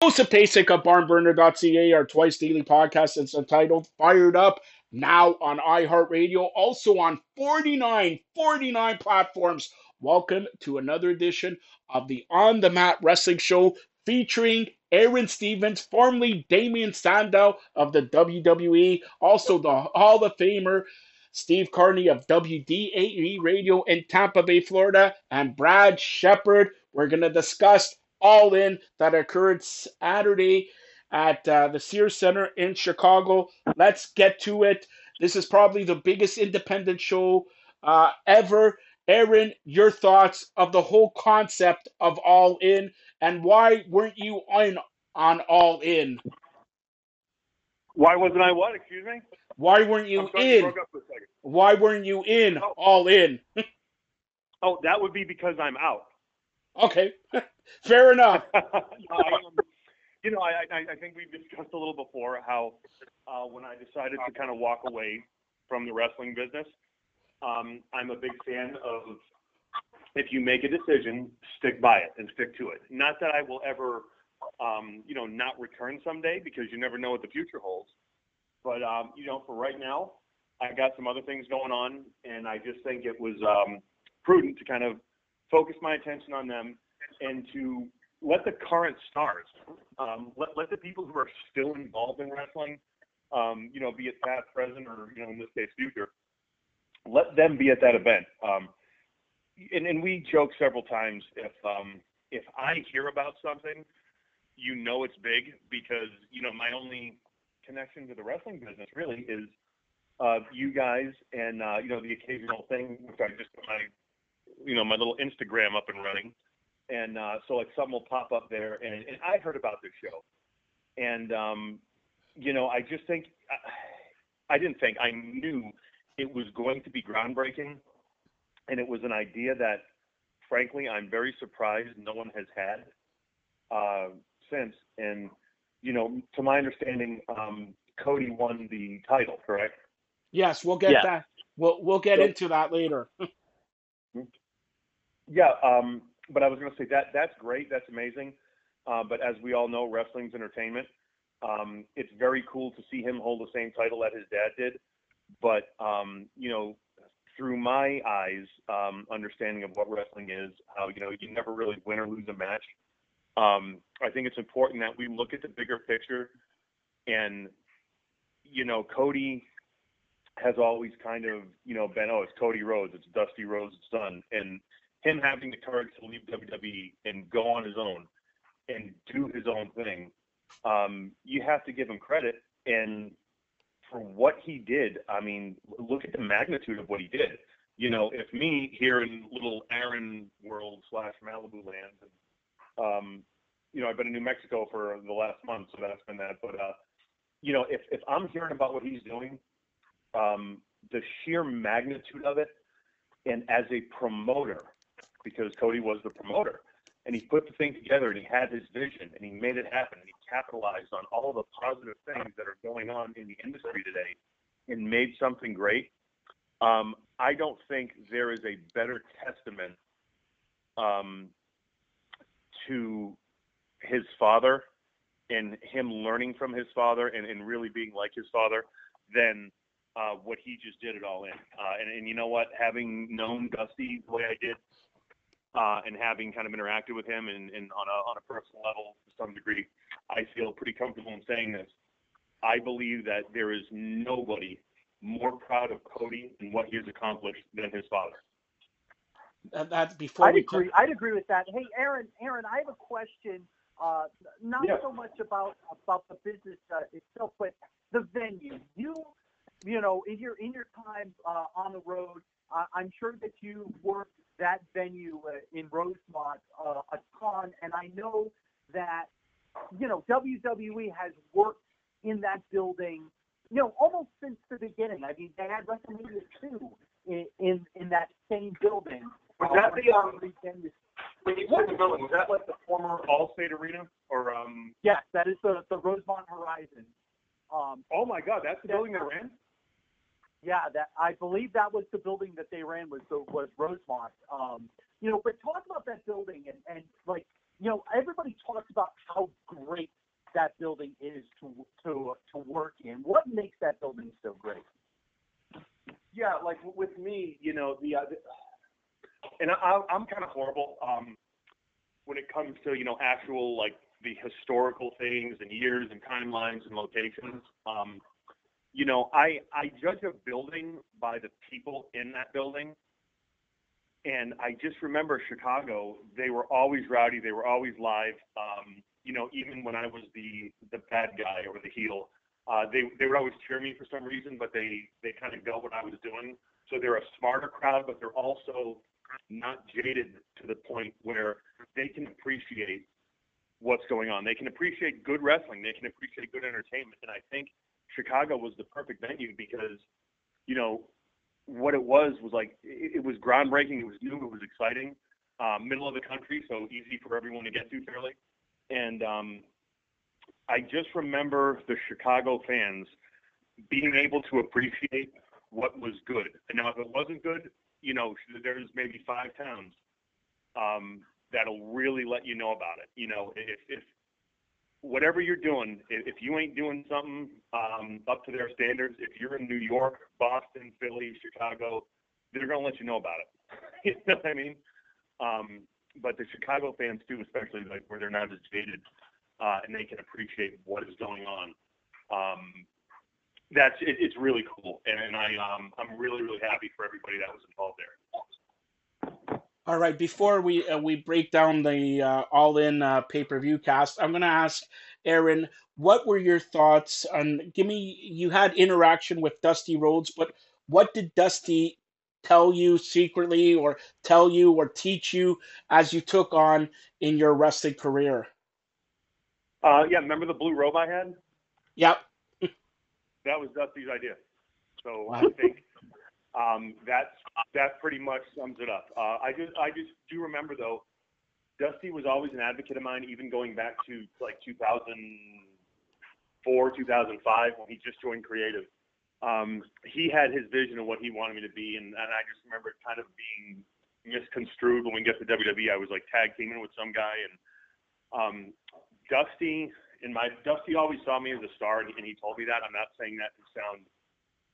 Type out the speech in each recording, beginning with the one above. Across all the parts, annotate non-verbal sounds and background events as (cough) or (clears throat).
Joseph Pasek of barnburner.ca, our twice daily podcast. It's entitled Fired Up now on iHeartRadio, also on 49, 49 platforms. Welcome to another edition of the On the Mat Wrestling Show featuring Aron Stevens, formerly Damien Sandow of the WWE, also the Hall of Famer Steve Carney of WDAE Radio in Tampa Bay, Florida, and Brad Shepard. We're going to discuss all in that occurred Saturday at uh, the Sears Center in Chicago. Let's get to it. This is probably the biggest independent show uh, ever. Aaron, your thoughts of the whole concept of All In and why weren't you on on All In? Why wasn't I what? Excuse me. Why weren't you in? Why weren't you in oh. All In? (laughs) oh, that would be because I'm out. Okay, (laughs) fair enough. (laughs) um, you know, I, I, I think we've discussed a little before how uh, when I decided to kind of walk away from the wrestling business, um, I'm a big fan of if you make a decision, stick by it and stick to it. Not that I will ever, um, you know, not return someday because you never know what the future holds. But um, you know, for right now, I got some other things going on, and I just think it was um, prudent to kind of focus my attention on them and to let the current stars, um, let, let the people who are still involved in wrestling, um, you know, be it past, present, or you know, in this case, future, let them be at that event. Um, and, and we joke several times if um, if I hear about something, you know it's big because you know my only connection to the wrestling business really is uh, you guys and uh, you know the occasional thing which I just put my you know my little Instagram up and running, and uh, so like something will pop up there, and, and I heard about this show, and um, you know I just think I, I didn't think I knew it was going to be groundbreaking, and it was an idea that frankly I'm very surprised no one has had uh, since, and you know to my understanding um, Cody won the title, correct? Yes, we'll get yeah. that. We'll we'll get so, into that later. (laughs) Yeah, um, but I was going to say that that's great. That's amazing. Uh, but as we all know, wrestling's entertainment. Um, it's very cool to see him hold the same title that his dad did. But um, you know, through my eyes, um, understanding of what wrestling is, how you know you never really win or lose a match. Um, I think it's important that we look at the bigger picture, and you know, Cody has always kind of you know been oh it's Cody Rhodes, it's Dusty Rhodes' son, and him having the courage to leave WWE and go on his own and do his own thing, um, you have to give him credit. And for what he did, I mean, look at the magnitude of what he did. You know, if me here in little Aaron world slash Malibu land, um, you know, I've been in New Mexico for the last month, so that's been that. But uh, you know, if if I'm hearing about what he's doing, um, the sheer magnitude of it, and as a promoter, because Cody was the promoter. And he put the thing together and he had his vision and he made it happen and he capitalized on all the positive things that are going on in the industry today and made something great. Um, I don't think there is a better testament um, to his father and him learning from his father and, and really being like his father than uh, what he just did it all in. Uh, and, and you know what? Having known Dusty the way I did uh, and having kind of interacted with him and, and on, a, on a personal level to some degree, I feel pretty comfortable in saying this. I believe that there is nobody more proud of Cody and what he has accomplished than his father. That, that's before I'd agree. T- I'd agree with that. Hey, Aaron, Aaron, I have a question. Uh, not yeah. so much about about the business uh, itself, but the venue. You, you know, in your in your time uh, on the road, uh, I'm sure that you worked that venue uh, in Rosemont uh, a ton, and I know that you know WWE has worked in that building, you know, almost since the beginning. I mean, they had WrestleMania two in in, in that same building. Was that the um? When you said the building, was that like the former Allstate Arena or um? Yes, that is the the Rosemont Horizon. Um, oh my God, that's the building they ran. Yeah, that I believe that was the building that they ran was was Rosemont. Um, you know, but talk about that building and, and like you know, everybody talks about how great that building is to to to work in. What makes that building so great? Yeah, like with me, you know, the, uh, the and I, I'm kind of horrible um, when it comes to you know actual like the historical things and years and timelines and locations. Um, you know, I I judge a building by the people in that building. And I just remember Chicago, they were always rowdy, they were always live. Um, you know, even when I was the the bad guy or the heel, uh, they they would always cheer me for some reason, but they they kind of got what I was doing. So they're a smarter crowd, but they're also not jaded to the point where they can appreciate what's going on. They can appreciate good wrestling. They can appreciate good entertainment. And I think Chicago was the perfect venue because, you know, what it was was like it, it was groundbreaking. It was new. It was exciting. Um, middle of the country, so easy for everyone to get to fairly. And um, I just remember the Chicago fans being able to appreciate what was good. And now, if it wasn't good, you know, there's maybe five towns um, that'll really let you know about it. You know, if, if whatever you're doing, if you ain't doing something um, up to their standards, if you're in New York, Boston, Philly, Chicago, they're going to let you know about it. (laughs) you know what I mean? Um, but the Chicago fans too, especially like where they're not as jaded uh, and they can appreciate what is going on. Um, that's it, it's really cool, and, and I um, I'm really really happy for everybody that was involved there. All right, before we uh, we break down the uh, All In uh, pay per view cast, I'm going to ask Aaron, what were your thoughts on? Give me, you had interaction with Dusty Rhodes, but what did Dusty tell you secretly, or tell you, or teach you as you took on in your wrestling career? Uh, yeah, remember the blue robe I had? Yep. (laughs) that was Dusty's idea. So wow. I think um, that's that pretty much sums it up. Uh, I just I just do remember though, Dusty was always an advocate of mine, even going back to like 2004, 2005 when he just joined Creative. Um, he had his vision of what he wanted me to be, and, and I just remember it kind of being misconstrued when we get to WWE. I was like tag teaming with some guy, and um, Dusty in my Dusty always saw me as a star, and, and he told me that. I'm not saying that to sound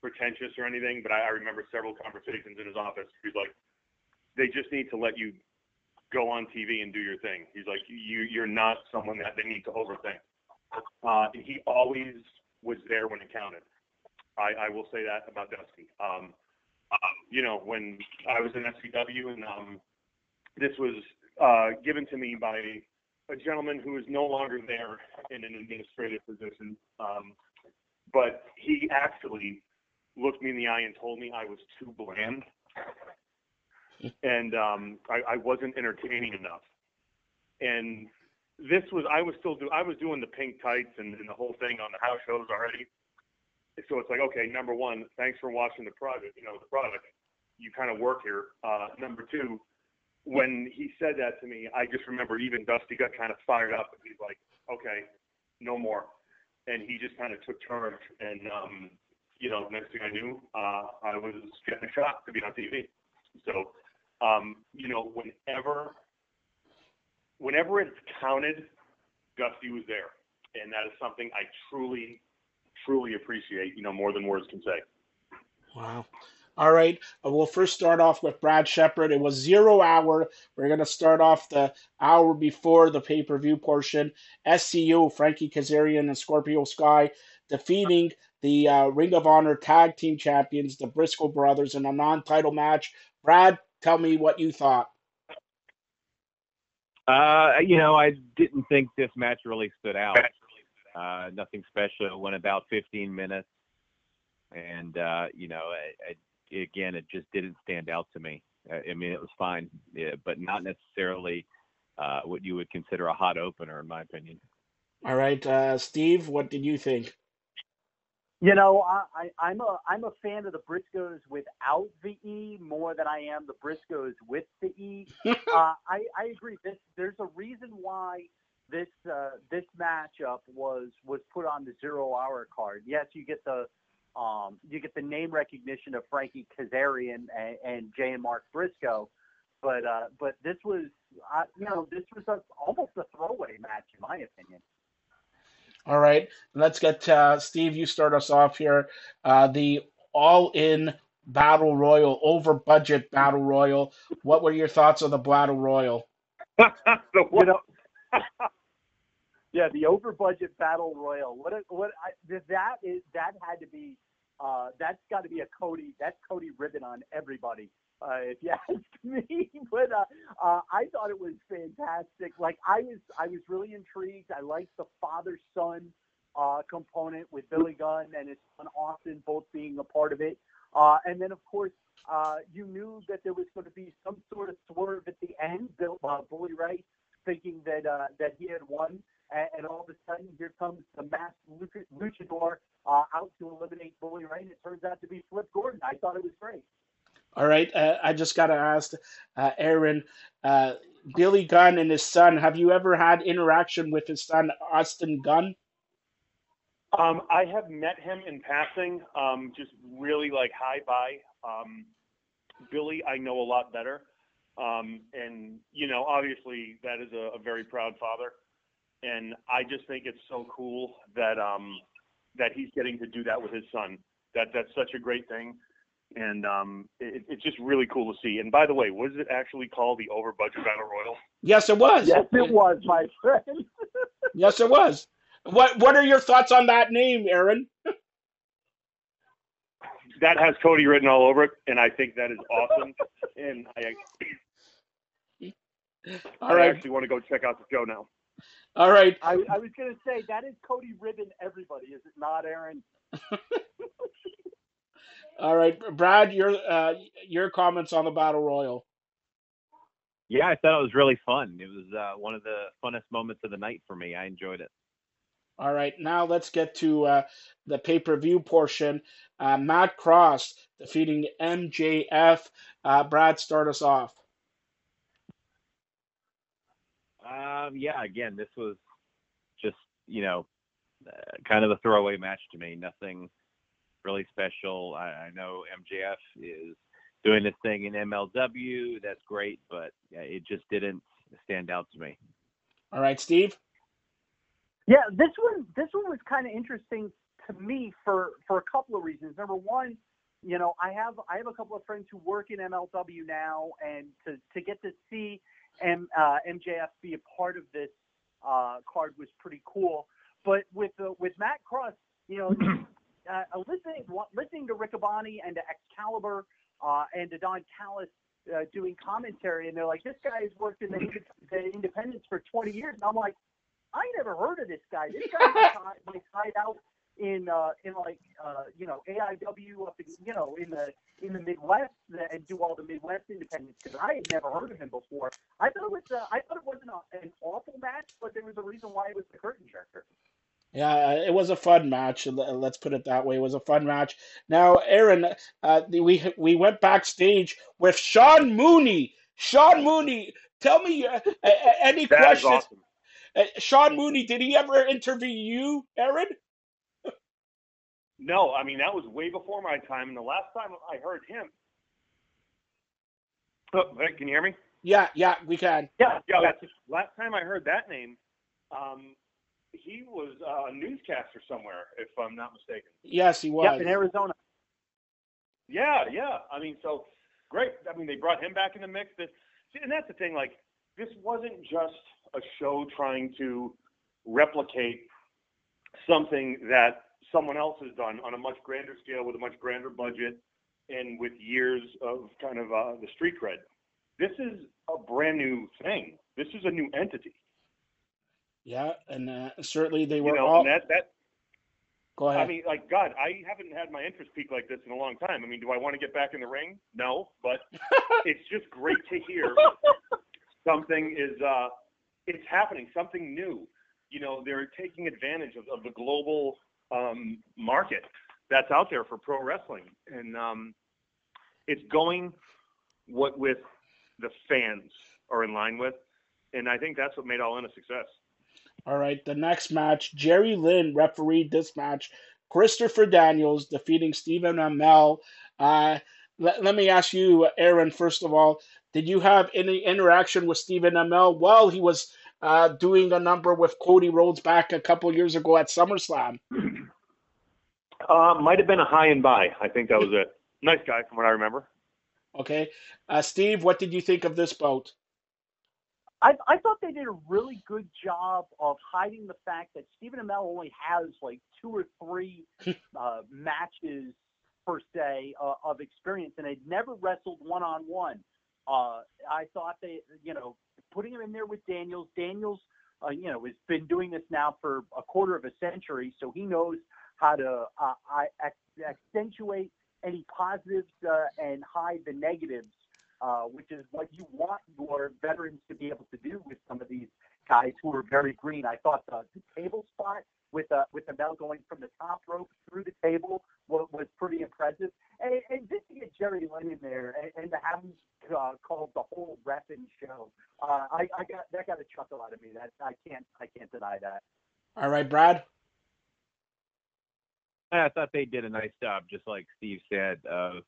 pretentious or anything, but I, I remember several conversations in his office. He's like, they just need to let you go on TV and do your thing. He's like, you you're not someone that they need to overthink. Uh, he always was there when it counted. I, I will say that about Dusty. Um, um, you know, when I was in FCW and um, this was uh, given to me by a gentleman who is no longer there in an administrative position, um, but he actually looked me in the eye and told me I was too bland and um, I, I wasn't entertaining enough. And this was I was still do I was doing the pink tights and, and the whole thing on the house shows already. So it's like okay, number one, thanks for watching the product. You know the product. You kind of work here. Uh, number two, when he said that to me, I just remember even Dusty got kind of fired up and he's like, okay, no more. And he just kind of took charge and um, you know, next thing I knew, uh, I was getting a shot to be on TV. So, um, you know, whenever, whenever it's counted, Dusty was there, and that is something I truly, truly appreciate. You know, more than words can say. Wow. All right. Uh, we'll first start off with Brad Shepard. It was zero hour. We're going to start off the hour before the pay per view portion. SCU, Frankie Kazarian and Scorpio Sky defeating the uh, Ring of Honor Tag Team Champions, the Briscoe Brothers, in a non title match. Brad, tell me what you thought. Uh, you know, I didn't think this match really stood out. Uh, nothing special. It went about 15 minutes, and uh, you know, I, I, again, it just didn't stand out to me. I mean, it was fine, yeah, but not necessarily uh, what you would consider a hot opener, in my opinion. All right, uh, Steve, what did you think? You know, I, I, am a I'm a fan of the Briscoes without the E more than I am the Briscoes with the E. (laughs) uh, I, I agree. This there's a reason why this uh, this matchup was was put on the zero hour card. Yes, you get the um, you get the name recognition of Frankie Kazarian and, and Jay and Mark Briscoe, but uh, but this was I, you know, this was a, almost a throwaway match, in my opinion. All right, let's get uh, Steve. You start us off here. Uh, the all-in battle royal, over budget battle royal. What were your thoughts on the battle royal? (laughs) the You know, (laughs) yeah, the over budget battle royal. What a, what I, that is that had to be uh, that's got to be a Cody that's Cody ribbon on everybody. Uh, if you (laughs) ask me, but uh, uh, I thought it was fantastic. Like I was, I was really intrigued. I liked the father son uh, component with Billy Gunn and his son Austin both being a part of it. Uh, and then, of course, uh, you knew that there was going to be some sort of swerve at the end. Bill, uh, Bully Ray thinking that uh, that he had won, and, all of a sudden, here comes the masked luchador uh, out to eliminate Bully Ray, it turns out to be Flip Gordon. I thought it was great. All right, uh, I just got to ask uh, Aaron, uh, Billy Gunn and his son. Have you ever had interaction with his son, Austin Gunn? Um, I have met him in passing, um, just really like hi bye. Um, Billy, I know a lot better, um, and you know, obviously, that is a, a very proud father, and I just think it's so cool that um, that he's getting to do that with his son. That that's such a great thing, and um, it, it's just really cool to see. And by the way, was it actually called the Over Budget Battle Royal? Yes, it was. Yes, it was, my friend. (laughs) Yes, it was. What What are your thoughts on that name, Aaron? That has Cody written all over it, and I think that is awesome. and I, All I right, actually want to go check out the show now. all right. I, I was going to say that is Cody Ribbon. Everybody, is it not, Aaron? (laughs) All right, Brad, your uh, your comments on the battle royal. Yeah, I thought it was really fun. It was uh, one of the funnest moments of the night for me. I enjoyed it. All right, now let's get to uh, the pay per view portion. Uh, Matt Cross defeating MJF. Uh, Brad, start us off. Um, yeah, again, this was just you know uh, kind of a throwaway match to me. Nothing really special. I, I know MJF is doing this thing in MLW. That's great, but yeah, it just didn't stand out to me. All right, Steve. Yeah, this one this one was kind of interesting to me for for a couple of reasons. Number one, you know, I have I have a couple of friends who work in MLW now, and to to get to see M, uh, MJF be a part of this uh, card was pretty cool. But with uh, with Matt Cross, you know, (clears throat) uh, listening listening to Riccaboni and to Excalibur uh, and to Don Callis uh, doing commentary, and they're like, "This guy has worked in the, the Independence for 20 years," and I'm like, "I never heard of this guy. This (laughs) like, like hide out in uh, in like uh, you know AIW up in you know in the in the Midwest and do all the Midwest Independents because I had never heard of him before. I thought it was uh, I thought it wasn't a, an awful match, but there was a reason why it was the curtain jerker. Yeah, it was a fun match. Let's put it that way. It was a fun match. Now, Aaron, uh, we we went backstage with Sean Mooney. Sean Mooney, tell me uh, any That questions? awesome. Uh, Sean Mooney, did he ever interview you, Aaron? No, I mean that was way before my time, and the last time I heard him. Oh, can you hear me? Yeah, yeah, we can. Yeah, Yeah, last time I heard that name. Um, he was uh, a newscaster somewhere, if I'm not mistaken. Yes, he was. yep, in Arizona. Yeah, yeah. I mean, so great. I mean, they brought him back in the mix. This, and that's the thing. Like, this wasn't just a show trying to replicate something that someone else has done on a much grander scale with a much grander budget and with years of kind of uh, the street cred. This is a brand new thing. This is a new entity. Yeah, and uh, certainly they You were know, all. that that Go ahead. I mean, like God, I haven't had my interest peak like this in a long time. I mean, do I want to get back in the ring? No, but (laughs) it's just great to hear something is uh, it's happening, something new. You know, they're taking advantage of, of the global um, market that's out there for pro wrestling, and um, it's going what with the fans are in line with, and I think that's what made All In a success. All right, the next match, Jerry Lynn refereed this match. Christopher Daniels defeating Stephen Amell. Uh, let, let me ask you, Aaron, first of all, Did you have any interaction with Stephen Amell while he was uh, doing a number with Cody Rhodes back a couple years ago at SummerSlam? (clears throat) Uh, might have been a high and by. I think that was it. Nice guy, from what I remember. Okay, uh, Steve, what did you think of this bout? I, I thought they did a really good job of hiding the fact that Stephen Amell only has like two or three (laughs) uh, matches per se uh, of experience, and had never wrestled one on one. I thought they, you know, putting him in there with Daniels. Daniels, uh, you know, has been doing this now for a quarter of a century, so he knows how to uh, I, accentuate any positives uh, and hide the negatives uh, which is what you want your veterans to be able to do with some of these guys who are very green. I thought the, the table spot with uh, with the bell going from the top rope through the table was, was pretty impressive. And, and just to get Jerry Lynn in there and, and to have him uh, called the whole refing show, uh, I, I got that got a chuckle out of me. That I can't I can't deny that. All right, Brad. I thought they did a nice job, just like Steve said, of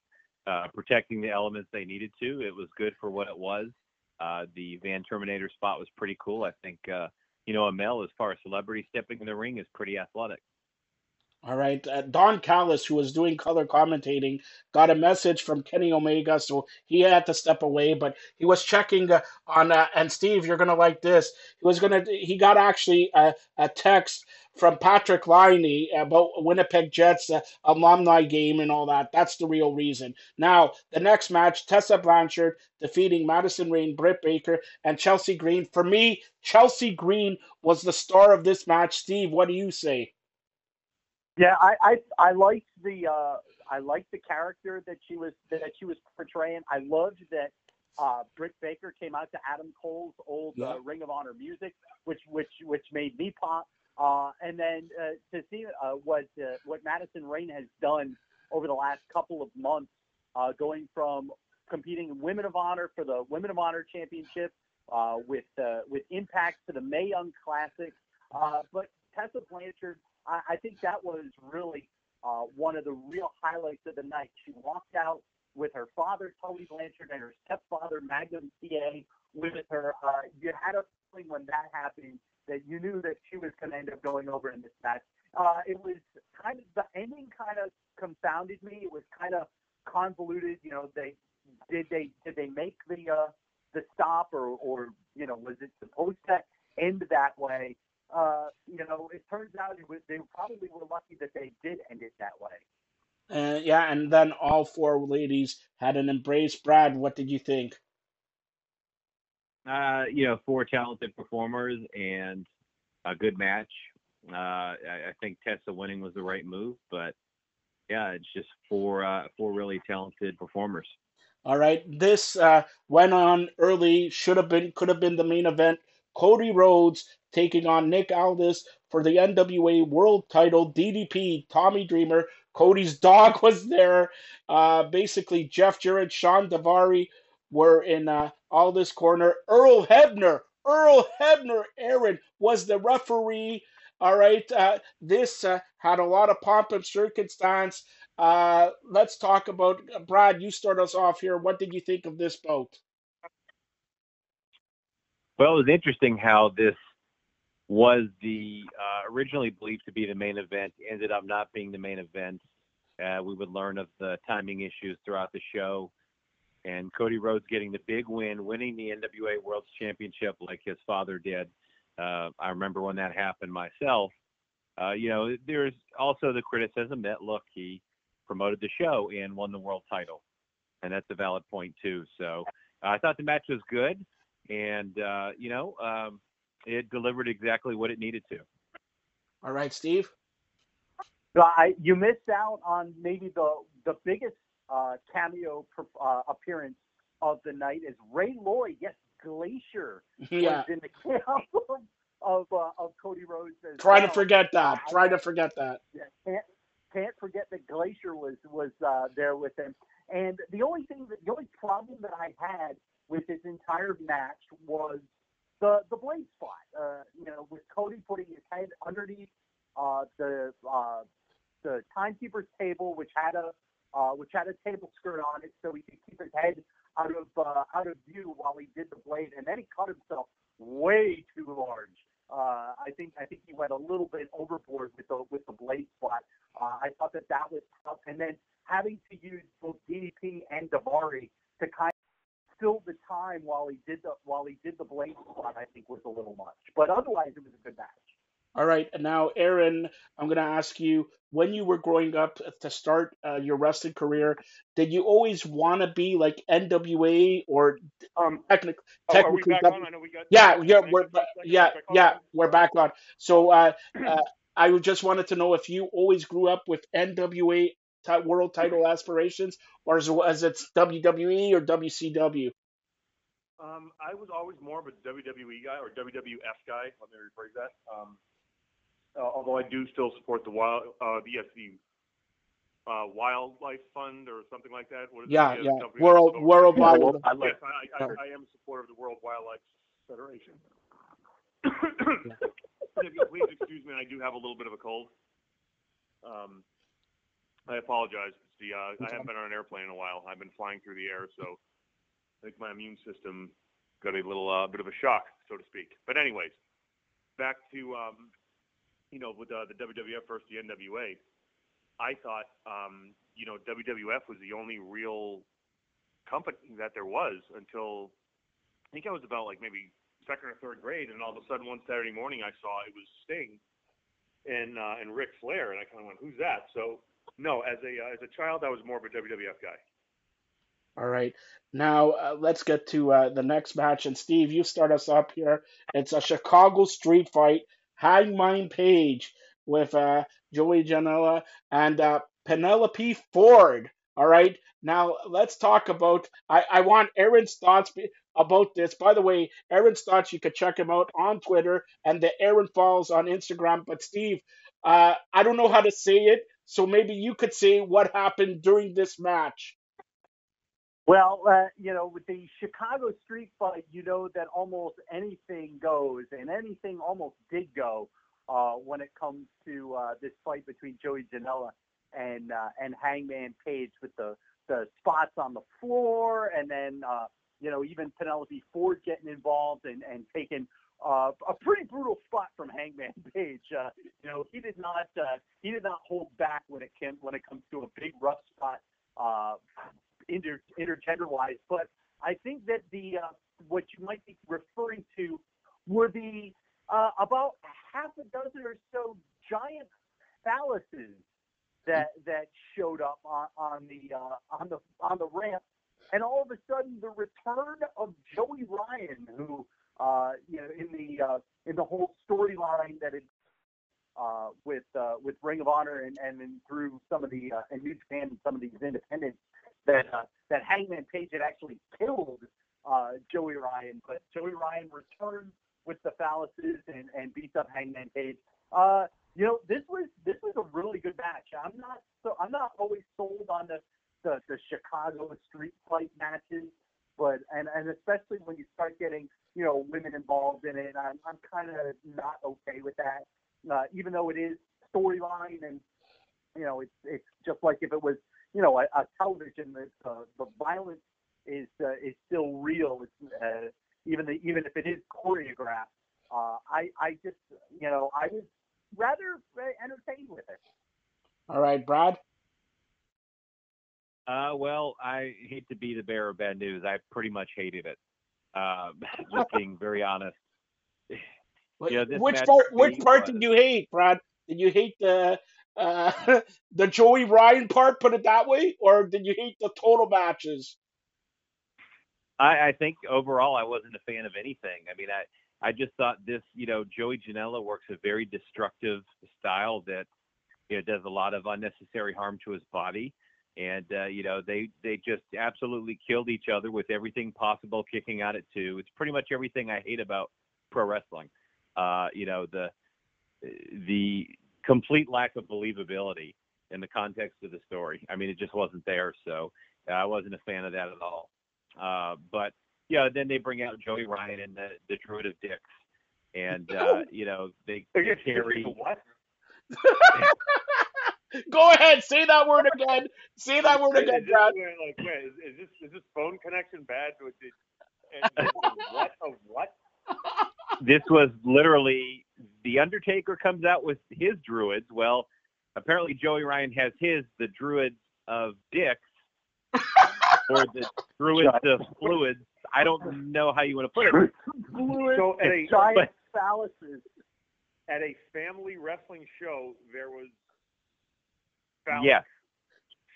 uh, protecting the elements they needed to. It was good for what it was. Uh, the Van Terminator spot was pretty cool. I think, uh, you know, Amell, as far as celebrity stepping in the ring, is pretty athletic. All right. Uh, Don Callis, who was doing color commentating, got a message from Kenny Omega, so he had to step away. But he was checking uh, on, uh, and Steve, you're gonna like this. He was gonna, he got actually a, a text from Patrick Liney about Winnipeg Jets uh, alumni game and all that. That's the real reason. Now, the next match, Tessa Blanchard defeating Madison Rayne, Britt Baker, and Chelsea Green. For me, Chelsea Green was the star of this match. Steve, what do you say? Yeah, I I, I liked the uh, I liked the character that she was that she was portraying. I loved that uh, Britt Baker came out to Adam Cole's old uh, yeah. uh, Ring of Honor music, which which which made me pop. Uh, and then uh, to see uh, what uh, what Madison Rayne has done over the last couple of months, going from competing in Women of Honor for the Women of Honor Championship with with Impact to the Mae Young Classic, but Tessa Blanchard I, I think that was really uh, one of the real highlights of the night. She walked out with her father, Tully Blanchard, and her stepfather, Magnum TA, with her. Uh, you had a feeling when that happened that you knew that she was going to end up going over in this match. Uh, it was kind of the ending kind of confounded me. It was kind of convoluted. You know, they did they did they make the uh, the stop or or you know was it supposed to end that way? uh, you know, it turns out it was, they probably were lucky that they did end it that way. Uh, yeah, and then all four ladies had an embrace. Brad, what did you think? Uh, you know, four talented performers and a good match. Uh, I, I think Tessa winning was the right move, but yeah, it's just four uh, four really talented performers. All right, this uh, went on early. Should have been, could have been the main event. Cody Rhodes taking on Nick Aldis for the NWA World Title. DDP, Tommy Dreamer, Cody's (laughs) dog was there. Uh, basically, Jeff Jarrett, Shawn Daivari were in uh, this corner. Earl Hebner, Earl Hebner, Aaron was the referee. All right, uh, this uh, had a lot of pomp and circumstance. Uh, let's talk about Brad. You start us off here. What did you think of this bout? Well, it was interesting how this was the uh, originally believed to be the main event, ended up not being the main event. Uh, we would learn of the timing issues throughout the show. And Cody Rhodes getting the big win, winning the NWA World Championship like his father did. Uh, I remember when that happened myself. Uh, you know, there's also the criticism that, look, he promoted the show and won the world title. And that's a valid point, too. So uh, I thought the match was good and uh, you know um, it delivered exactly what it needed to. All right, Steve. So I, you missed out on maybe the the biggest uh, cameo uh, appearance of the night is Ray Lloyd. Yes, Glacier (laughs) yeah. was in the camp of of, uh, of Cody Rhodes. Try well. to forget that. Try to forget that. Yeah, can't can't forget that Glacier was was uh, there with him. And the only thing that the only problem that I had with this entire match was the the blade spot. Uh, you know, with Cody putting his head underneath uh, the uh, the timekeeper's table, which had a uh, which had a table skirt on it, so he could keep his head out of uh, out of view while he did the blade, and then he cut himself way too large. Uh, I think I think he went a little bit overboard with the with the blade spot. Uh, I thought that that was tough, and then having to use both DDP and Daivari to kind of fill the time while he did the while he did the blade spot, I think was a little much. But otherwise, it was a good match. All right, and now Aaron, I'm going to ask you: when you were growing up to start uh, your wrestling career, did you always want to be like NWA or Um, technic- oh, technically? back W- on? I know we got. yeah, yeah, we're get ba- a second? yeah, Can I call yeah, we're back on. So uh, uh, (clears throat) I just wanted to know if you always grew up with NWA ti- world title aspirations, or it, as it's WWE or WCW? Um, I was always more of a WWE guy or WWF guy. Let me rephrase that. Um, although I do still support the wild, uh, the yes, the uh, Wildlife Fund or something like that. What is Yeah, it? yeah, company world that's world Yeah, well, I Yes, like- I, I, I am a supporter of the World Wildlife Federation. (coughs) if you please excuse me, I do have a little bit of a cold. Um, I apologize. It's the, uh, I haven't been on an airplane in a while. I've been flying through the air, so I think my immune system got a little uh, bit of a shock, so to speak. But anyways, back to um, you know with uh, the WWF versus the NWA. I thought um, you know WWF was the only real company that there was until I think I was about like maybe second or third grade, and all of a sudden one Saturday morning I saw it was Sting and uh, and Ric Flair, and I kind of went, "Who's that?" So no, as a uh, as a child, I was more of a WWF guy. All right. Now uh, let's get to uh, the next match. And Steve, you start us up here. It's a Chicago street fight. Hangman Page with uh, Joey Janela and uh, Penelope Ford. All right. Now let's talk about. I, I want Aaron's thoughts about this. By the way, Aaron's thoughts. You could check him out on Twitter and the Aaron Falls on Instagram. But Steve, uh, I don't know how to say it, so maybe you could say what happened during this match. Well, uh, you know, with the Chicago street fight, you know that almost anything goes, and anything almost did go uh, when it comes to uh, this fight between Joey Janela and uh, and Hangman Page with the the spots on the floor, and then uh, you know even Penelope Ford getting involved and and taking uh, a pretty brutal spot from Hangman (laughs) Page. You know, he did not uh, he did not hold back when it came when it comes to a big rough spot. Uh, inter intergender wise, but I think that the uh, what you might be referring to were the uh, about half a dozen or so giant phalluses that that showed up on, on the uh, on the on the ramp, and all of a sudden the return of Joey Ryan, who uh, you know in the uh, in the whole storyline that it uh, with uh, with Ring of Honor and and then through some of the and New Japan and some of these independents that uh, that Hangman Page had actually killed uh, Joey Ryan, but Joey Ryan returned with the phalluses and, and beats up Hangman Page. Uh, you know, this was this was a really good match. I'm not so I'm not always sold on the the, the Chicago street fight matches, but and and especially when you start getting you know women involved in it, I'm I'm kind of not okay with that. Uh, even though it is storyline and you know it's it's just like if it was you know, a, a television that uh, the violence is uh, is still real. It's, uh, even the, even if it is choreographed. Uh, I I just you know I was rather entertained with it. All right, Brad. Uh, well, I hate to be the bearer of bad news. I pretty much hated it. Uh, (laughs) just being very honest. Yeah, this which part? Which part was- did you hate, Brad? Did you hate the uh, (laughs) the Joey Ryan part? Put it that way, or did you hate the total matches? I, I think overall I wasn't a fan of anything. I mean, I I just thought this, you know, Joey Janela works a very destructive style that you know does a lot of unnecessary harm to his body, and uh, you know they they just absolutely killed each other with everything possible, kicking out at two. It's pretty much everything I hate about pro wrestling. Uh, you know the the complete lack of believability in the context of the story. I mean, it just wasn't there, so I wasn't a fan of that at all. Uh, but yeah, then they bring out Joey Ryan and the, the Druid of Dicks, and uh, (laughs) you know they, they carry. what? (laughs) Go ahead, say that word again. Say that word again, Brad. Like, wait, is, is this is this phone connection bad? With the, and, and what of what? (laughs) this was literally the Undertaker comes out with his druids. Well, apparently Joey Ryan has his the druids of dicks (laughs) or the druids of fluids. I don't know how you want to put it. So at a Giant But- phalluses. at a family wrestling show, there was phallus Yes.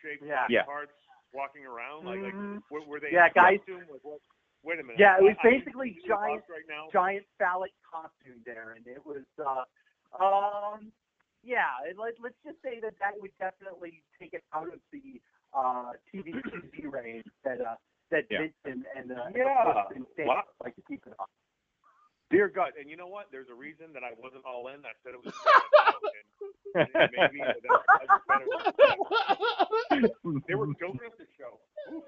shaped Yeah. body Yeah. parts walking around. Like, like were, were they Yeah, in guys- costume? Like, what, wait a minute. Yeah, it was I- I- basically you see the giant- right now. giant phallic costume, Darren. It was, uh, um, yeah. Let, let's just say that that would definitely take it out of the uh, TV TV range that uh, that Yeah. Vince and, and uh, Yeah. and Stan Wow. like to keep it on. Dear God, and you know what? There's a reason that I wasn't all in. I said it was and, and maybe that, that's better. (laughs) They were joking up the show. Ooh.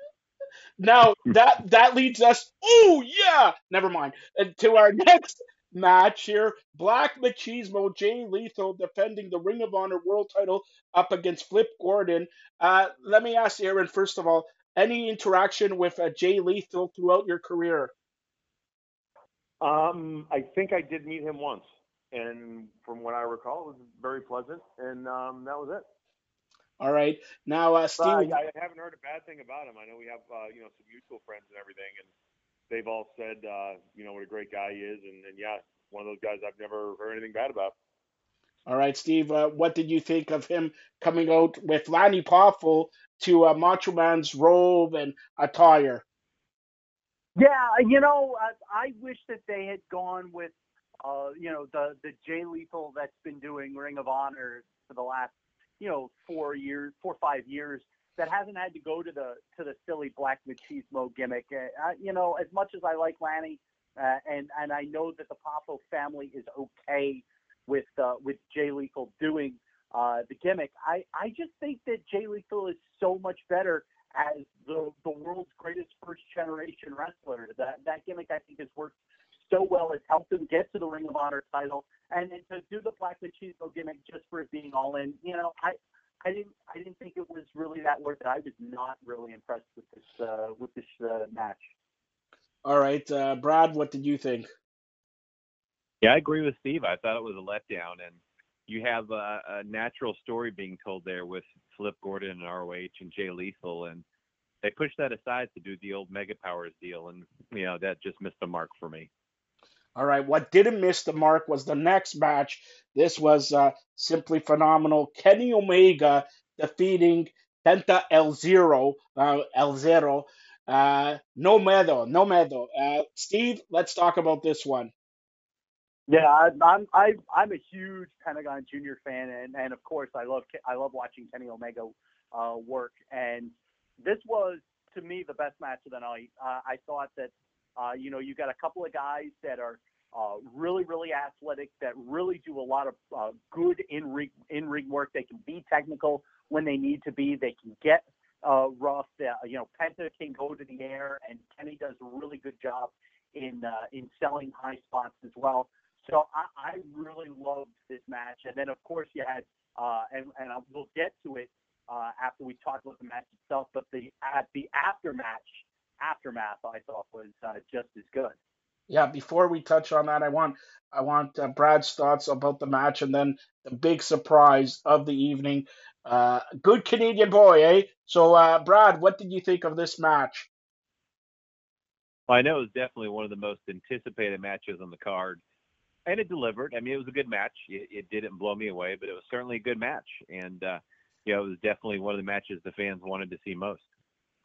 Now (laughs) that that leads us. Oh yeah, never mind. And to our (laughs) next match here: Black Machismo Jay Lethal defending the Ring of Honor World Title up against Flip Gordon. Uh, let me ask Aaron first of all: any interaction with uh, Jay Lethal throughout your career? Um, I think I did meet him once, and from what I recall, it was very pleasant, and um, that was it. All right. Now, uh, But Steve. I, I haven't heard a bad thing about him. I know we have, uh, you know, some mutual friends and everything, and they've all said, uh, you know, what a great guy he is, and, and yeah, one of those guys I've never heard anything bad about. All right, Steve. Uh, what did you think of him coming out with Lanny Poffo to uh, Macho Man's robe and attire? Yeah, you know, I, I wish that they had gone with, uh, you know, the the Jay Lethal that's been doing Ring of Honor for the last, you know, four years, four or five years. That hasn't had to go to the to the silly black machismo gimmick. Uh, you know, as much as I like Lanny, uh, and and I know that the Poffo family is okay with uh, with Jay Lethal doing uh, the gimmick. I I just think that Jay Lethal is so much better as the the world's greatest first generation wrestler. That that gimmick I think has worked so well. It's helped him get to the Ring of Honor title, and then to do the Black Machismo gimmick just for it being all in. You know, I. I didn't. I didn't think it was really that worth it. I was not really impressed with this uh, with this uh, match. All right, uh, Brad. What did you think? Yeah, I agree with Steve. I thought it was a letdown, and you have a, a natural story being told there with Flip Gordon and ROH and Jay Lethal, and they pushed that aside to do the old Mega Powers deal, and you know that just missed the mark for me. All right, what didn't miss the mark was the next match. This was uh, simply phenomenal. Kenny Omega defeating Penta El Zero, uh, El Zero. Uh, no medo, no medo. Uh, Steve, let's talk about this one. Yeah, I'm I, I'm a huge Pentagon Junior fan, and, and of course I love I love watching Kenny Omega uh, work. And this was to me the best match of the night. Uh, I thought that uh, you know you've got a couple of guys that are uh, really really athletic, that really do a lot of uh, good in ring in ring work. They can be technical when they need to be. They can get uh, rough. Uh, you know, Penta can go to the air, and Kenny does a really good job in uh, in selling high spots as well. So I, I really loved this match, and then of course you had, uh, and and we'll get to it uh, after we talk about the match itself. But the at the aftermatch aftermath, I thought was uh, just as good. Yeah, before we touch on that, I want I want uh, Brad's thoughts about the match and then the big surprise of the evening. Uh, good Canadian boy, eh? So, uh, Brad, what did you think of this match? Well, I know it was definitely one of the most anticipated matches on the card, and it delivered. I mean, it was a good match. It, it didn't blow me away, but it was certainly a good match, and uh, yeah, it was definitely one of the matches the fans wanted to see most.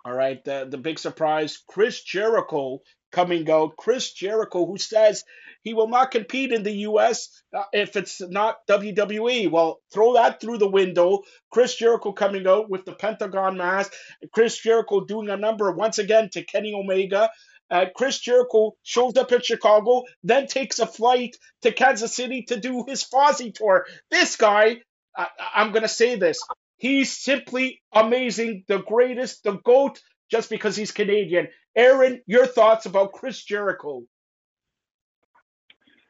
All right, the, the big surprise Chris Jericho coming out. Chris Jericho, who says he will not compete in the U.S. Uh, if it's not WWE. Well, throw that through the window. Chris Jericho coming out with the Pentagon mask. Chris Jericho doing a number once again to Kenny Omega. Uh, Chris Jericho shows up in Chicago, then takes a flight to Kansas City to do his Fozzy tour. This guy, I, I'm going to say this, He's simply amazing, the greatest, the GOAT, just because he's Canadian. Aaron, your thoughts about Chris Jericho?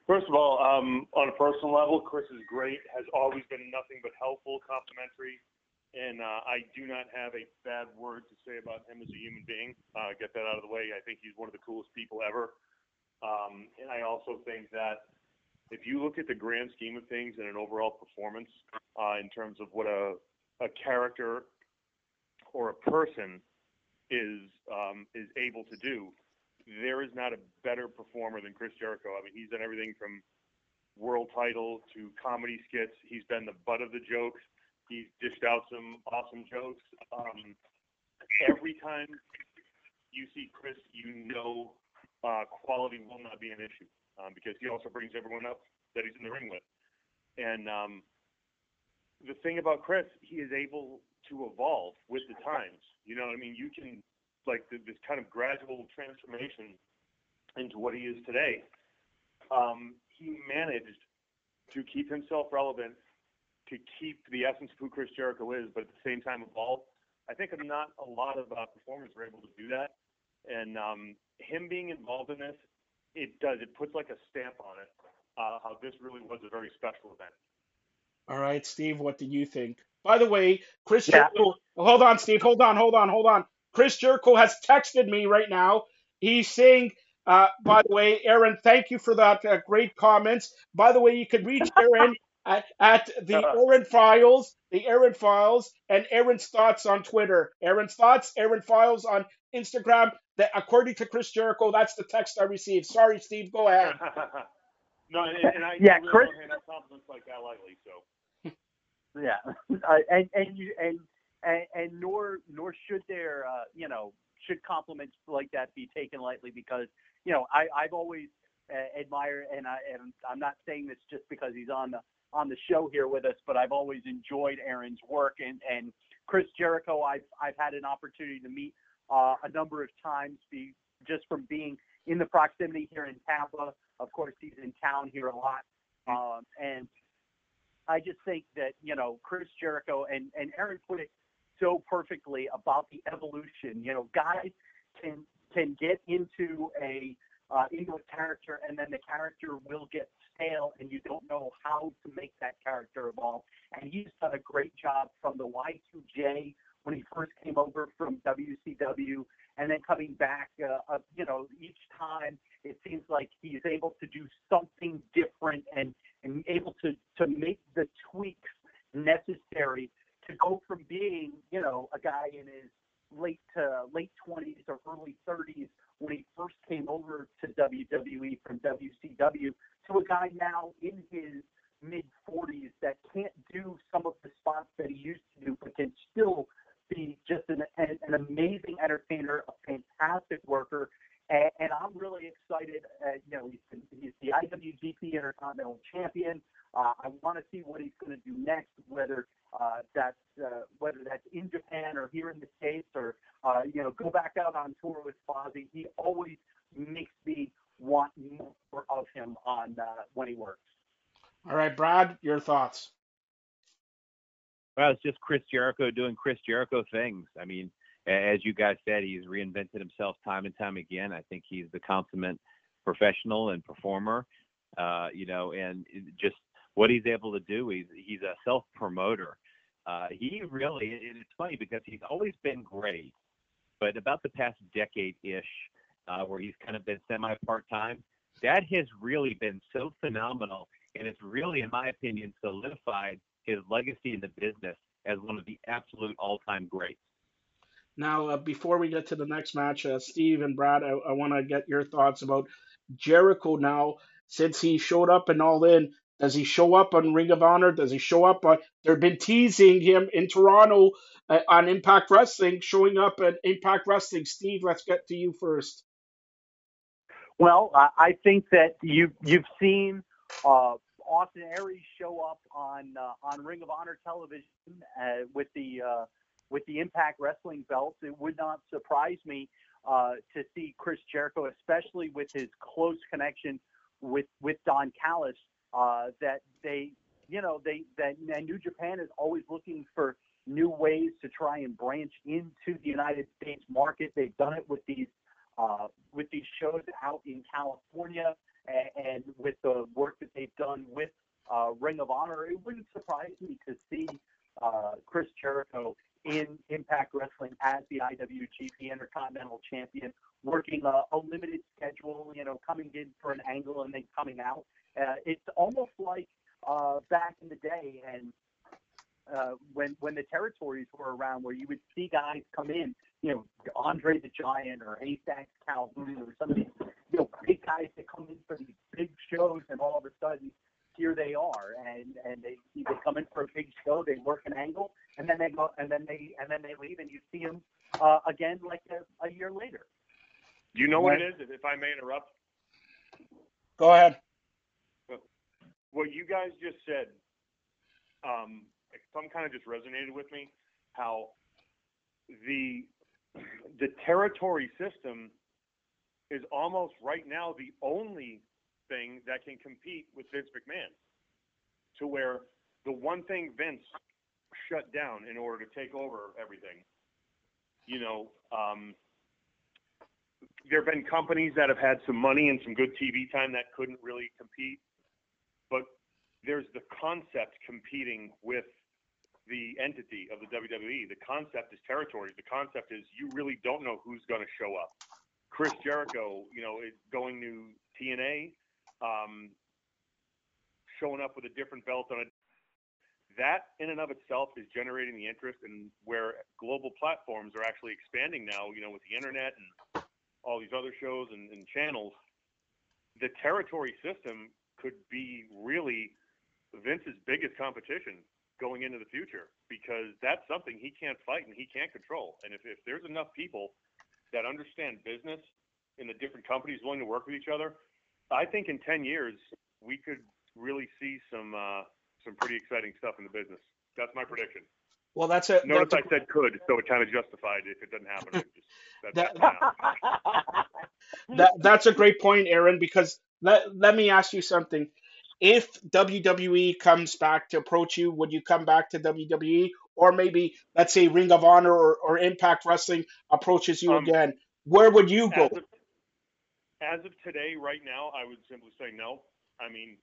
First of all, um, on a personal level, Chris is great. Has always been nothing but helpful, complimentary. and uh, I do not have a bad word to say about him as a human being. Uh, get that out of the way. I think he's one of the coolest people ever. Um, and I also think that if you look at the grand scheme of things and an overall performance uh, in terms of what a, a character or a person is um, is able to do, there is not a better performer than Chris Jericho. I mean, he's done everything from world title to comedy skits. He's been the butt of the jokes. He's dished out some awesome jokes. Um, every time you see Chris, you know uh, quality will not be an issue um, because he also brings everyone up that he's in the ring with. And um, the thing about Chris, he is able to evolve with the times. You know I mean? You can like this kind of gradual transformation into what he is today. Um, he managed to keep himself relevant to keep the essence of who Chris Jericho is, but at the same time evolve. I think not a lot of uh, performers are able to do that, and um, him being involved in this, it does. It puts like a stamp on it. Uh, how this really was a very special event. All right, Steve, what do you think? By the way, Chris yeah. Jericho. Hold on, Steve. Hold on. Hold on. Hold on. Chris Jericho has texted me right now. He's saying uh, by the way, Aron, thank you for that uh, great comments. By the way, you can reach Aron (laughs) at, at the uh, Aron Files, the Aron Files, and Aron's Thoughts on Twitter. Aron's Thoughts, Aron Files on Instagram. That according to Chris Jericho, that's the text I received. Sorry, Steve, go ahead. (laughs) no, and, and I yeah, really Chris, don't compliments like that lightly. So. (laughs) Yeah, (laughs) uh, and and you and, and and nor nor should there, uh, you know, should compliments like that be taken lightly because you know I I've always uh, admired and I and I'm not saying this just because he's on the on the show here with us, but I've always enjoyed Aron's work and and Chris Jericho. I've I've had an opportunity to meet uh, a number of times, be just from being in the proximity here in Tampa. Of course, he's in town here a lot, um, and I just think that you know Chris Jericho and and Aron put it so perfectly about the evolution. You know, guys can can get into a uh, into a character, and then the character will get stale, and you don't know how to make that character evolve. And he's done a great job from the Y2J when he first came over from WCW, and then coming back. Uh, uh, you know, each time it seems like he's able to do something different and and able to to make the tweaks necessary to go from being, you know, a guy in his late to late 20s or early 30s when he first came over to WWE from WCW to a guy now in his mid 40s that can't do some of the spots that he used to do, but can still be just an, an, an amazing entertainer, a fantastic worker. And, and I'm really excited. Uh, you know, he's, he's the IWGP Intercontinental Champion. Uh, I want to see what he's going to do next, whether uh, that's uh, whether that's in Japan or here in the states, or uh, you know, go back out on tour with Fozzy. He always makes me want more of him on uh, when he works. All right, Brad, your thoughts. Well, it's just Chris Jericho doing Chris Jericho things. I mean, as you guys said, he's reinvented himself time and time again. I think he's the consummate professional and performer. Uh, you know, and just what he's able to do. He's he's a self promoter. Uh, he really, it's funny because he's always been great, but about the past decade ish, uh, where he's kind of been semi part time, that has really been so phenomenal, and it's really, in my opinion, solidified his legacy in the business as one of the absolute all time greats. Now, uh, before we get to the next match, uh, Steve and Brad, I, I want to get your thoughts about Jericho now. Since he showed up and all in, does he show up on Ring of Honor? Does he show up on? They've been teasing him in Toronto uh, on Impact Wrestling, showing up at Impact Wrestling. Steve, let's get to you first. Well, I think that you you've seen uh, Austin Aries show up on uh, on Ring of Honor television uh, with the with the Impact Wrestling belts. It would not surprise me uh, to see Chris Jericho, especially with his close connection with with Don Callis, uh, that they, you know, they that New Japan is always looking for new ways to try and branch into the United States market. They've done it with these uh, with these shows out in California and, and with the work that they've done with uh, Ring of Honor. It wouldn't surprise me to see uh, Chris Jericho in Impact Wrestling as the IWGP Intercontinental Champion, working a, a limited schedule, you know, coming in for an angle and then coming out. Uh, it's almost like uh, back in the day and uh, when when the territories were around, where you would see guys come in, you know, Andre the Giant or Haystacks Calhoun or some of these, you know, big guys that come in for these big shows, and all of a sudden here they are, and and they they come in for a big show, they work an angle, and then they go, and then they and then they leave, and you see them uh, again like a, a year later. You know what it is, if I may interrupt. Go ahead. What you guys just said, um, some kind of just resonated with me. How the the territory system is almost right now the only thing that can compete with Vince McMahon. To where the one thing Vince shut down in order to take over everything, you know, um, there have been companies that have had some money and some good TV time that couldn't really compete, but there's the concept competing with the entity of the WWE. The concept is territories. The concept is you really don't know who's going to show up. Chris Jericho, you know, is going to TNA, um, showing up with a different belt on it. That in and of itself is generating the interest, and where global platforms are actually expanding now, you know, with the internet and all these other shows and, and channels, the territory system could be really Vince's biggest competition going into the future because that's something he can't fight and he can't control. And if, if there's enough people that understand business and the different companies willing to work with each other, I think in 10 years we could really see some uh, some pretty exciting stuff in the business. That's my prediction. Well, that's it. Notice that's I said could, so it kind of justified if it doesn't happen. Just, (laughs) that, (laughs) that, that's a great point, Aron. Because let let me ask you something if WWE comes back to approach you, would you come back to WWE? Or maybe, let's say, Ring of Honor or, or Impact Wrestling approaches you um, again. Where would you go? As of, today, right now, I would simply say no. I mean,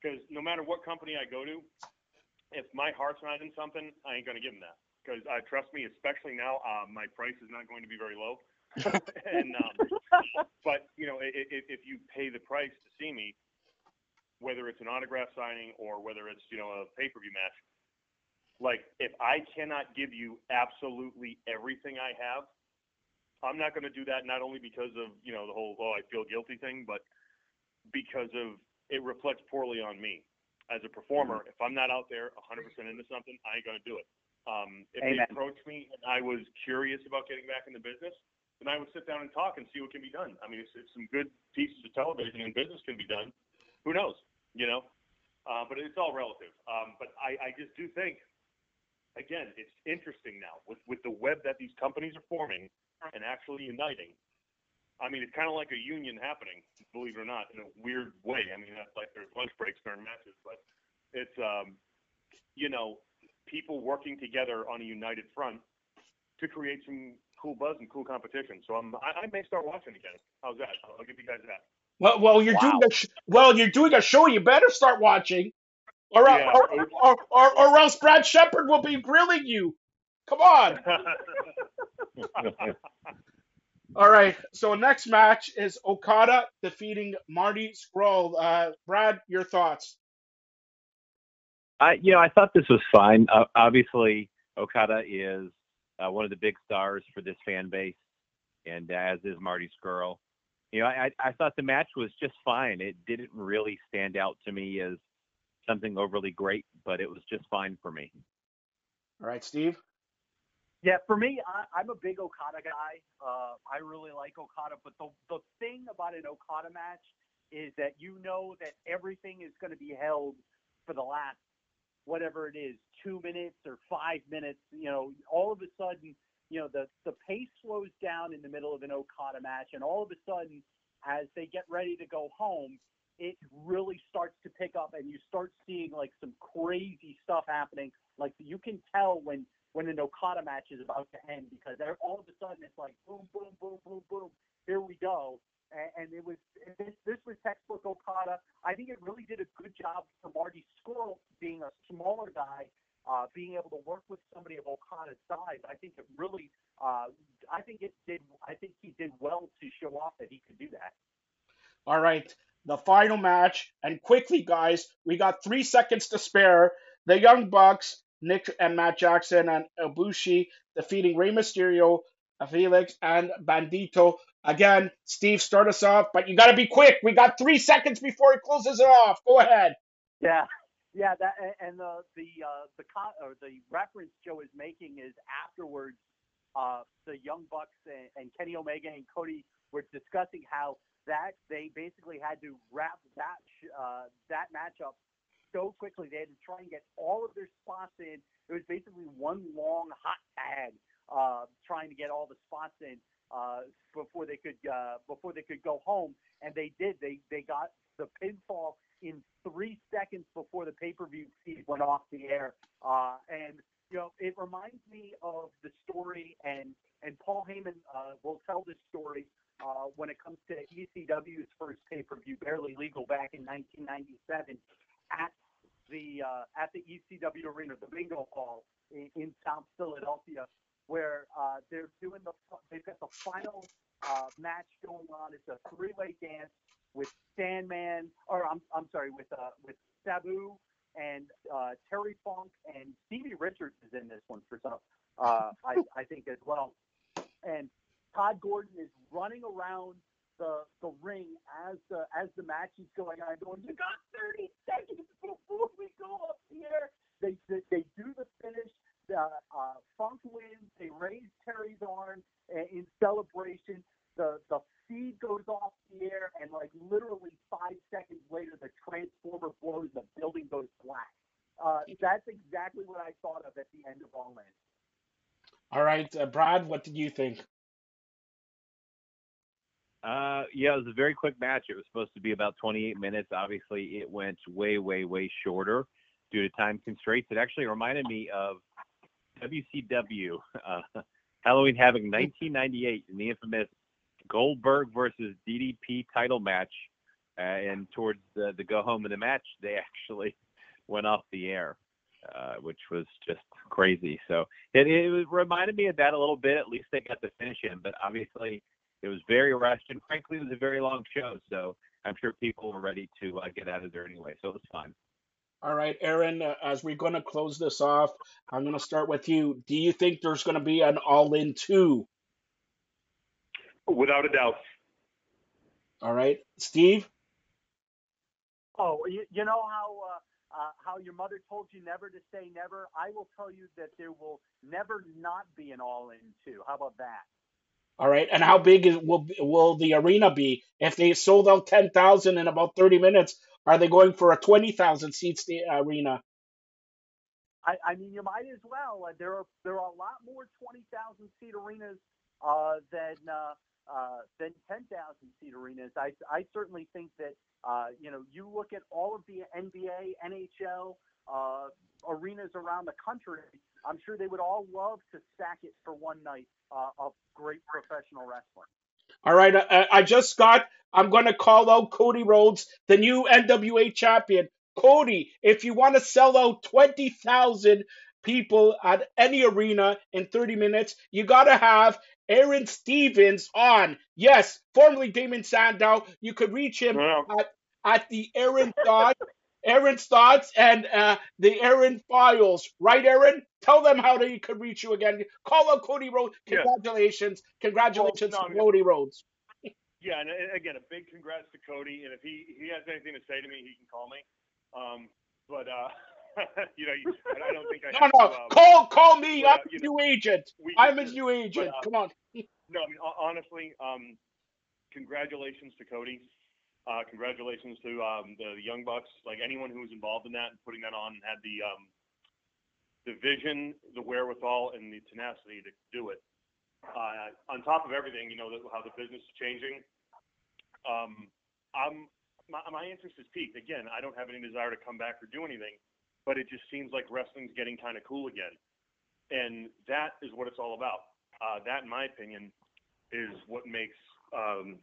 because no matter what company I go to, if my heart's not in something, I ain't going to give them that. Because uh, trust me, especially now, uh, my price is not going to be very low. (laughs) and um, but you know, if, if you pay the price to see me, whether it's an autograph signing or whether it's you know a pay per view match. Like if I cannot give you absolutely everything I have, I'm not going to do that. Not only because of you know the whole oh I feel guilty thing, but because of it reflects poorly on me as a performer. Mm-hmm. If I'm not out there 100% into something, I ain't going to do it. Um, if Amen. they approached me and I was curious about getting back in the business, then I would sit down and talk and see what can be done. I mean, if, if some good pieces of television and business can be done, who knows? you know. Uh, but it's all relative. Um, but I, I just do think, again, it's interesting now with with the web that these companies are forming and actually uniting. I mean, it's kind of like a union happening, believe it or not, in a weird way. I mean, that's like there's lunch breaks during matches, but it's um, you know, people working together on a united front to create some cool buzz and cool competition. So I'm, I, I may start watching again. How's that? I'll, I'll give you guys that. Well, well, you're wow. doing a sh- well, you're doing a show. You better start watching, or yeah. or, or, or, or, else Brad Shepard will be grilling you. Come on. (laughs) All right. So next match is Okada defeating Marty Scurll. Uh, Brad, your thoughts? I, you know, I thought this was fine. Uh, obviously, Okada is uh, one of the big stars for this fan base, and as is Marty Scurll you know, I, I thought the match was just fine. It didn't really stand out to me as something overly great, but it was just fine for me. All right, Steve. Yeah, for me, I, am a big Okada guy. Uh, I really like Okada, but the the thing about an Okada match is that you know that everything is going to be held for the last whatever it is, two minutes or five minutes. You know, all of a sudden you know, the, the pace slows down in the middle of an Okada match, and all of a sudden, as they get ready to go home, it really starts to pick up, and you start seeing like some crazy stuff happening. Like you can tell when when an Okada match is about to end because all of a sudden it's like boom, boom, boom, boom, boom. Here we go. And, it was this, this was textbook Okada. I think it really did a good job for Marty Scurll being a smaller guy uh, being able to work with somebody of Okada's size, I think it really, uh, I think it did, I think he did well to show off that he could do that. All right, the final match, and quickly, guys, we got three seconds to spare. The Young Bucks, Nick and Matt Jackson and Ibushi defeating Rey Mysterio, Fénix, and Bandido. Again, Steve, start us off, but you got to be quick. We got three seconds before he closes it off. Go ahead. Yeah, yeah, that and the the uh, the con, or the reference Joe is making is afterwards. Uh, the Young Bucks and, and Kenny Omega and Cody were discussing how that they basically had to wrap that uh, that matchup so quickly. They had to try and get all of their spots in. It was basically one long hot tag, uh, trying to get all the spots in uh, before they could uh, before they could go home. And they did. They they got the pinfall in three seconds before the pay-per-view feed went off the air. Uh, and you know, it reminds me of the story, and and Paul Heyman uh, will tell this story uh, when it comes to ECW's first pay-per-view, Barely Legal, back in 1997, at the uh, at the ECW arena, the Bingo Hall in, in South Philadelphia, where uh, they're doing the they've got the final uh, match going on. It's a three-way dance with Sandman, or I'm I'm sorry, with uh, with Sabu and uh, Terry Funk and Stevie Richards is in this one for some, uh, I I think as well. And Todd Gordon is running around the the ring as the as the match is going on, going, "You got 30 seconds before we go up here." They they, they do the finish. Uh, uh, Funk wins. They raise Terry's arm in celebration. The the feed goes off the air, and like literally five seconds later, the transformer blows, the building goes black. Uh, that's exactly what I thought of at the end of All In. All right, uh, Brad, what did you think? Uh, yeah, it was a very quick match. It was supposed to be about 28 minutes. Obviously, it went way, way, way shorter due to time constraints. It actually reminded me of WCW uh, (laughs) Halloween Havoc 1998 in the infamous Goldberg versus DDP title match, uh, and towards the, the go home of the match, (laughs) they actually went off the air, uh, which was just crazy. So it, it reminded me of that a little bit. At least they got the finish in, but obviously it was very rushed, and frankly, it was a very long show. So I'm sure people were ready to uh, get out of there anyway. So it was fun. All right, Aron, uh, as we're going to close this off, I'm going to start with you. Do you think there's going to be an all in two Without a doubt. All right, Steve. Oh, you, you know how uh, uh, how your mother told you never to say never. I will tell you that there will never not be an all-in two. How about that? All right, and how big is, will will the arena be? If they sold out ten thousand in about thirty minutes, are they going for a twenty thousand seats arena? I, I mean, you might as well. Uh, there are there are a lot more twenty thousand seat arenas uh, than uh, uh, than 10,000 seat arenas. I, I certainly think that, uh, you know, you look at all of the NBA, NHL uh, arenas around the country, I'm sure they would all love to stack it for one night uh, of great professional wrestling. All right, I, uh, I just got, I'm going to call out Cody Rhodes, the new NWA champion. Cody, if you want to sell out 20,000 people at any arena in 30 minutes, you got to have Aron Stevens on. Yes, formerly Damien Sandow. You could reach him at, at the Aron Thoughts, Aron Thoughts, and uh, the Aron Files. Right, Aron? Tell them how they could reach you again. Call out Cody Rhodes. Congratulations. Yeah. Congratulations well, no, to Cody Rhodes. yeah, and again, a big congrats to Cody. And if he, he has anything to say to me, he can call me. Um, but uh, (laughs) you know, I don't think I. no, no. To, um, call, call me. I'm his new agent. We, I'm his new agent. But, uh, Come on. (laughs) no, I mean honestly, um, congratulations to Cody. Uh, congratulations to um, the, Young Bucks. Like anyone who was involved in that and putting that on had the um, the vision, the wherewithal, and the tenacity to do it. Uh, on top of everything, you know how the business is changing. Um, I'm my, my interest is peaked. Again, I don't have any desire to come back or do anything but it just seems like wrestling's getting kind of cool again. And that is what it's all about. Uh, that, in my opinion, is what makes um,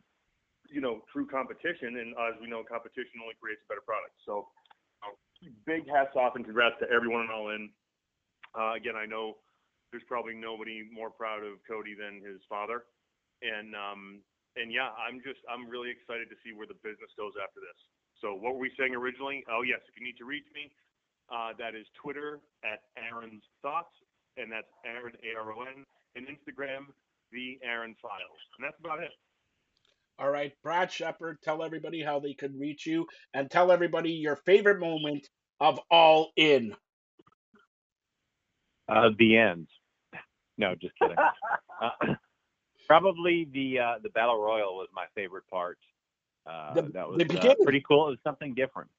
you know true competition. And as we know, competition only creates a better product. So, uh, big hats off and congrats to everyone in All In. Uh, again, I know there's probably nobody more proud of Cody than his father, and um, and yeah, I'm just I'm really excited to see where the business goes after this. So what were we saying originally? Oh yes, if you need to reach me, uh, that is Twitter at Aron's Thoughts, and that's Aron A R O N, and Instagram the Aron Files, and that's about it. All right, Brad Shepard, tell everybody how they could reach you, and tell everybody your favorite moment of All In. Uh, the end. No, just kidding. (laughs) uh, probably the uh, the battle royal was my favorite part. Uh, The- that was uh, pretty cool. It was something different.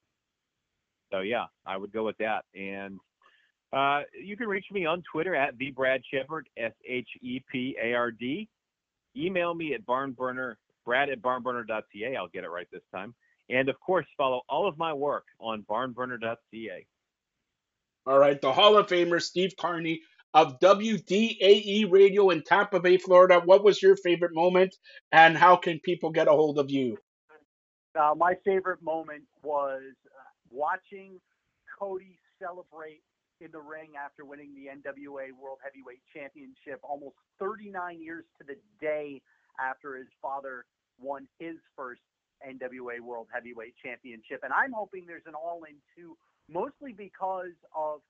So yeah, I would go with that. And uh, you can reach me on Twitter at the Brad Shepard S H E P A R D. Email me at barnburner brad at barnburner.ca. I'll get it right this time. And of course, follow all of my work on barnburner.ca. All right, the Hall of Famer Steve Carney of WDAE Radio in Tampa Bay, Florida. What was your favorite moment, and how can people get a hold of you? Uh, my favorite moment was uh, watching Cody celebrate in the ring after winning the NWA World Heavyweight Championship almost 39 years to the day after his father won his first NWA World Heavyweight Championship. And I'm hoping there's an all in too, mostly because of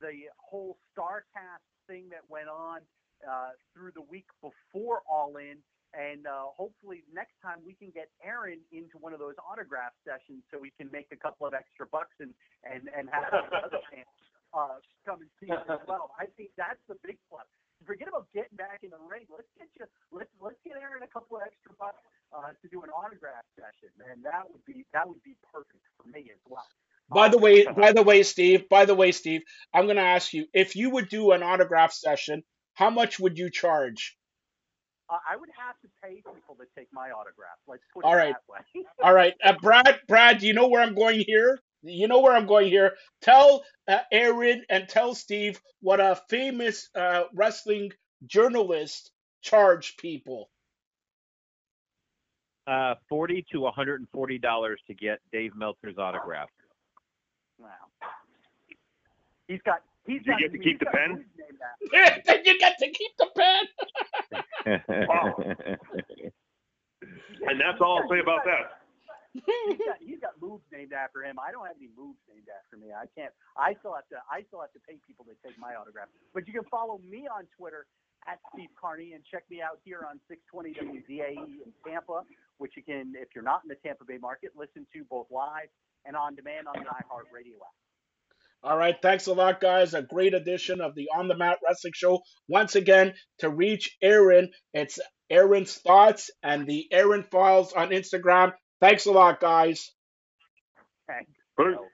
the whole Starrcast thing that went on uh, through the week before All In. And uh, hopefully next time we can get Aron into one of those autograph sessions so we can make a couple of extra bucks and and and have (laughs) other fans uh, come and see us as well. I think that's the big plus. Forget about getting back in the ring. Let's get you. Let's let's get Aron a couple of extra bucks uh, to do an autograph session, and that would be that would be perfect for me as well. By the Uh, way, by the way, Steve. By the way, Steve, I'm going to ask you if you would do an autograph session. How much would you charge? uh, I would have to pay people to take my autograph. Let's put All it right. that way. (laughs) All right, uh, Brad. Brad, do you know where I'm going here? You know where I'm going here. Tell uh, Aron and tell Steve what a famous uh, wrestling journalist charge people. Uh, Forty to one hundred and forty dollars to get Dave Meltzer's autograph. wow. He's got. He's Do you got. get to keep the pen? moves (laughs) then you get to keep the pen. wow. (laughs) And that's all I'll say about that. he's got he's got moves named after him. I don't have any moves named after me. I can't. I still have to. I still have to pay people to take my autograph. But you can follow me on Twitter at Steve Carney and check me out here on 620 WDAE in Tampa, which you can, if you're not in the Tampa Bay market, listen to both live and on demand on the iHeartRadio app. All right, thanks a lot, guys. A great edition of the On the Mat Wrestling Show. Once again, to reach Aron, it's Aron's Thoughts and the Aron Files on Instagram. Thanks a lot, guys. Thanks. Peace. So,